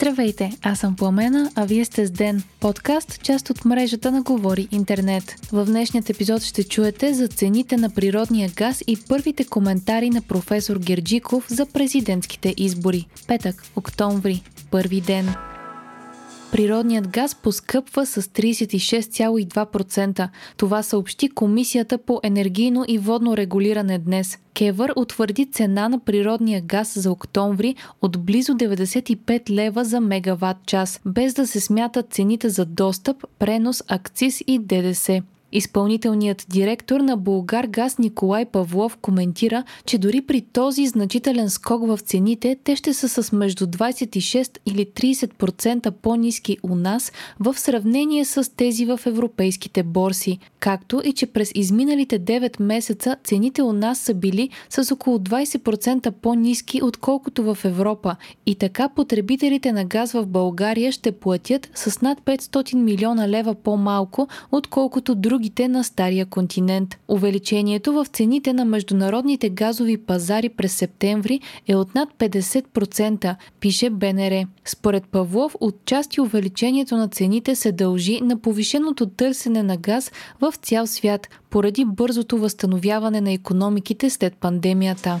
Здравейте, аз съм Пламена, а вие сте с Ден, подкаст, част от мрежата на Говори Интернет. В днешният епизод ще чуете за цените на природния газ и първите коментари на професор Герджиков за президентските избори. Петък, октомври, първи ден. Природният газ поскъпва с 36,2%. Това съобщи Комисията по енергийно и водно регулиране днес. Кевър утвърди цена на природния газ за октомври от близо 95 лева за мегаватт час, без да се смятат цените за достъп, пренос, акциз и ДДС. Изпълнителният директор на Булгар Газ Николай Павлов коментира, че дори при този значителен скок в цените, те ще са с между 26 или 30% по-низки у нас в сравнение с тези в европейските борси, както и че през изминалите 9 месеца цените у нас са били с около 20% по-низки отколкото в Европа. И така потребителите на газ в България ще платят с над 500 милиона лева по-малко, отколкото други другите на Стария континент. Увеличението в цените на международните газови пазари през септември е от над 50%, пише БНР. Според Павлов, отчасти увеличението на цените се дължи на повишеното търсене на газ в цял свят поради бързото възстановяване на економиките след пандемията.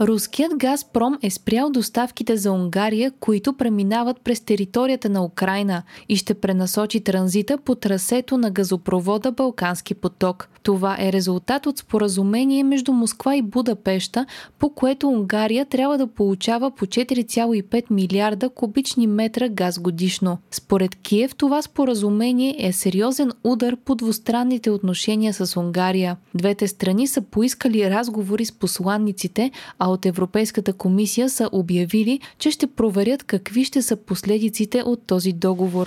Руският Газпром е спрял доставките за Унгария, които преминават през територията на Украина и ще пренасочи транзита по трасето на газопровода Балкански поток. Това е резултат от споразумение между Москва и Будапешта, по което Унгария трябва да получава по 4,5 милиарда кубични метра газ годишно. Според Киев това споразумение е сериозен удар по двустранните отношения с Унгария. Двете страни са поискали разговори с посланниците, а от Европейската комисия са обявили, че ще проверят какви ще са последиците от този договор.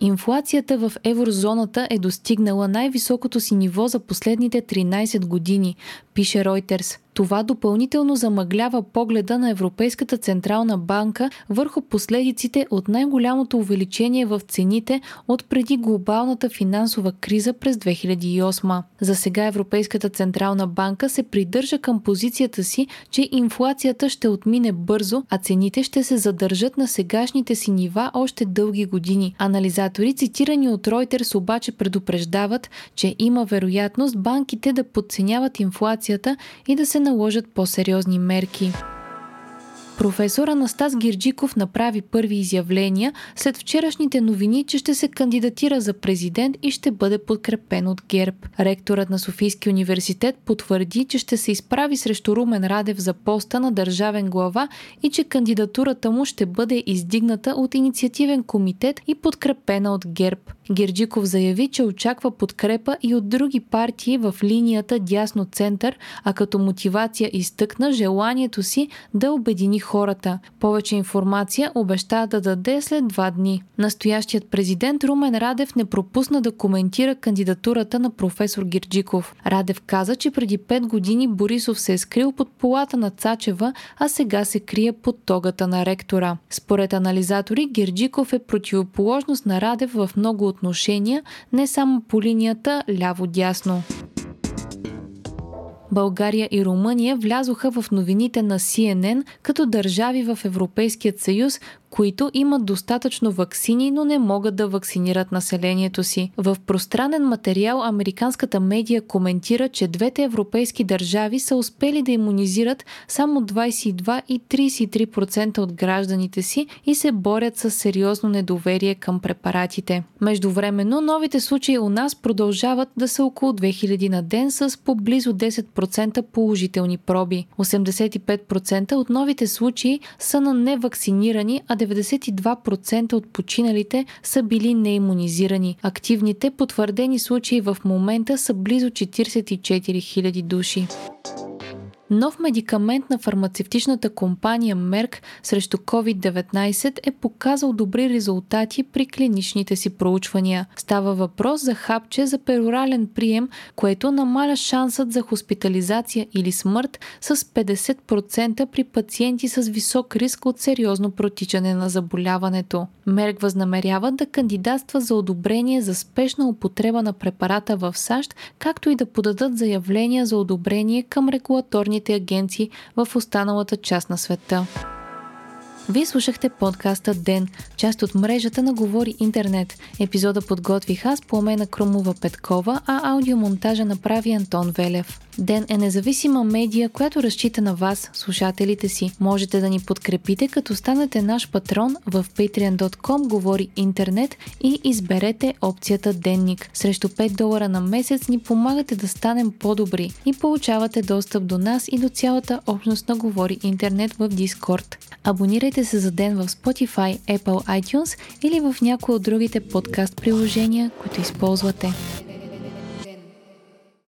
Инфлацията в еврозоната е достигнала най-високото си ниво за последните 13 години, пише Reuters. Това допълнително замъглява погледа на Европейската централна банка върху последиците от най-голямото увеличение в цените от преди глобалната финансова криза през 2008. За сега Европейската централна банка се придържа към позицията си, че инфлацията ще отмине бързо, а цените ще се задържат на сегашните си нива още дълги години. Анализатори, цитирани от Reuters, обаче предупреждават, че има вероятност банките да подценяват инфлацията и да се наложат по-сериозни мерки. Професор Анастас Гирджиков направи първи изявления след вчерашните новини, че ще се кандидатира за президент и ще бъде подкрепен от ГЕРБ. Ректорът на Софийски университет потвърди, че ще се изправи срещу Румен Радев за поста на държавен глава и че кандидатурата му ще бъде издигната от инициативен комитет и подкрепена от ГЕРБ. Герджиков заяви, че очаква подкрепа и от други партии в линията дясно-център, а като мотивация изтъкна желанието си да обедини хората. Повече информация обеща да даде след два дни. Настоящият президент Румен Радев не пропусна да коментира кандидатурата на професор Герджиков. Радев каза, че преди 5 години Борисов се е скрил под полата на Цачева, а сега се крие под тогата на ректора. Според анализатори, Герджиков е противоположност на Радев в много отношения, не само по линията ляво-дясно. България и Румъния влязоха в новините на CNN като държави в Европейският съюз, които имат достатъчно вакцини, но не могат да вакцинират населението си. В пространен материал американската медия коментира, че двете европейски държави са успели да иммунизират само 22 и 33% от гражданите си и се борят с сериозно недоверие към препаратите. Междувременно, новите случаи у нас продължават да са около 2000 на ден с по близо 10% положителни проби. 85% от новите случаи са на невакцинирани, а 92% от починалите са били неимунизирани. Активните потвърдени случаи в момента са близо 44 000 души. Нов медикамент на фармацевтичната компания Мерк срещу COVID-19 е показал добри резултати при клиничните си проучвания. Става въпрос за хапче за перорален прием, което намаля шансът за хоспитализация или смърт с 50% при пациенти с висок риск от сериозно протичане на заболяването. Мерк възнамерява да кандидатства за одобрение за спешна употреба на препарата в САЩ, както и да подадат заявления за одобрение към регулаторните агенции в останалата част на света. Вие слушахте подкаста Ден, част от мрежата на Говори Интернет. Епизода подготвих аз, Пламена Крумова Петкова, а аудиомонтажа направи Антон Велев. Ден е независима медия, която разчита на вас, слушателите си. Можете да ни подкрепите, като станете наш патрон в patreon.com Говори Интернет и изберете опцията Денник. Срещу 5 долара на месец ни помагате да станем по-добри и получавате достъп до нас и до цялата общност на Говори Интернет в Discord. Абонирайте се за ден в Spotify, Apple iTunes или в някои от другите подкаст приложения, които използвате.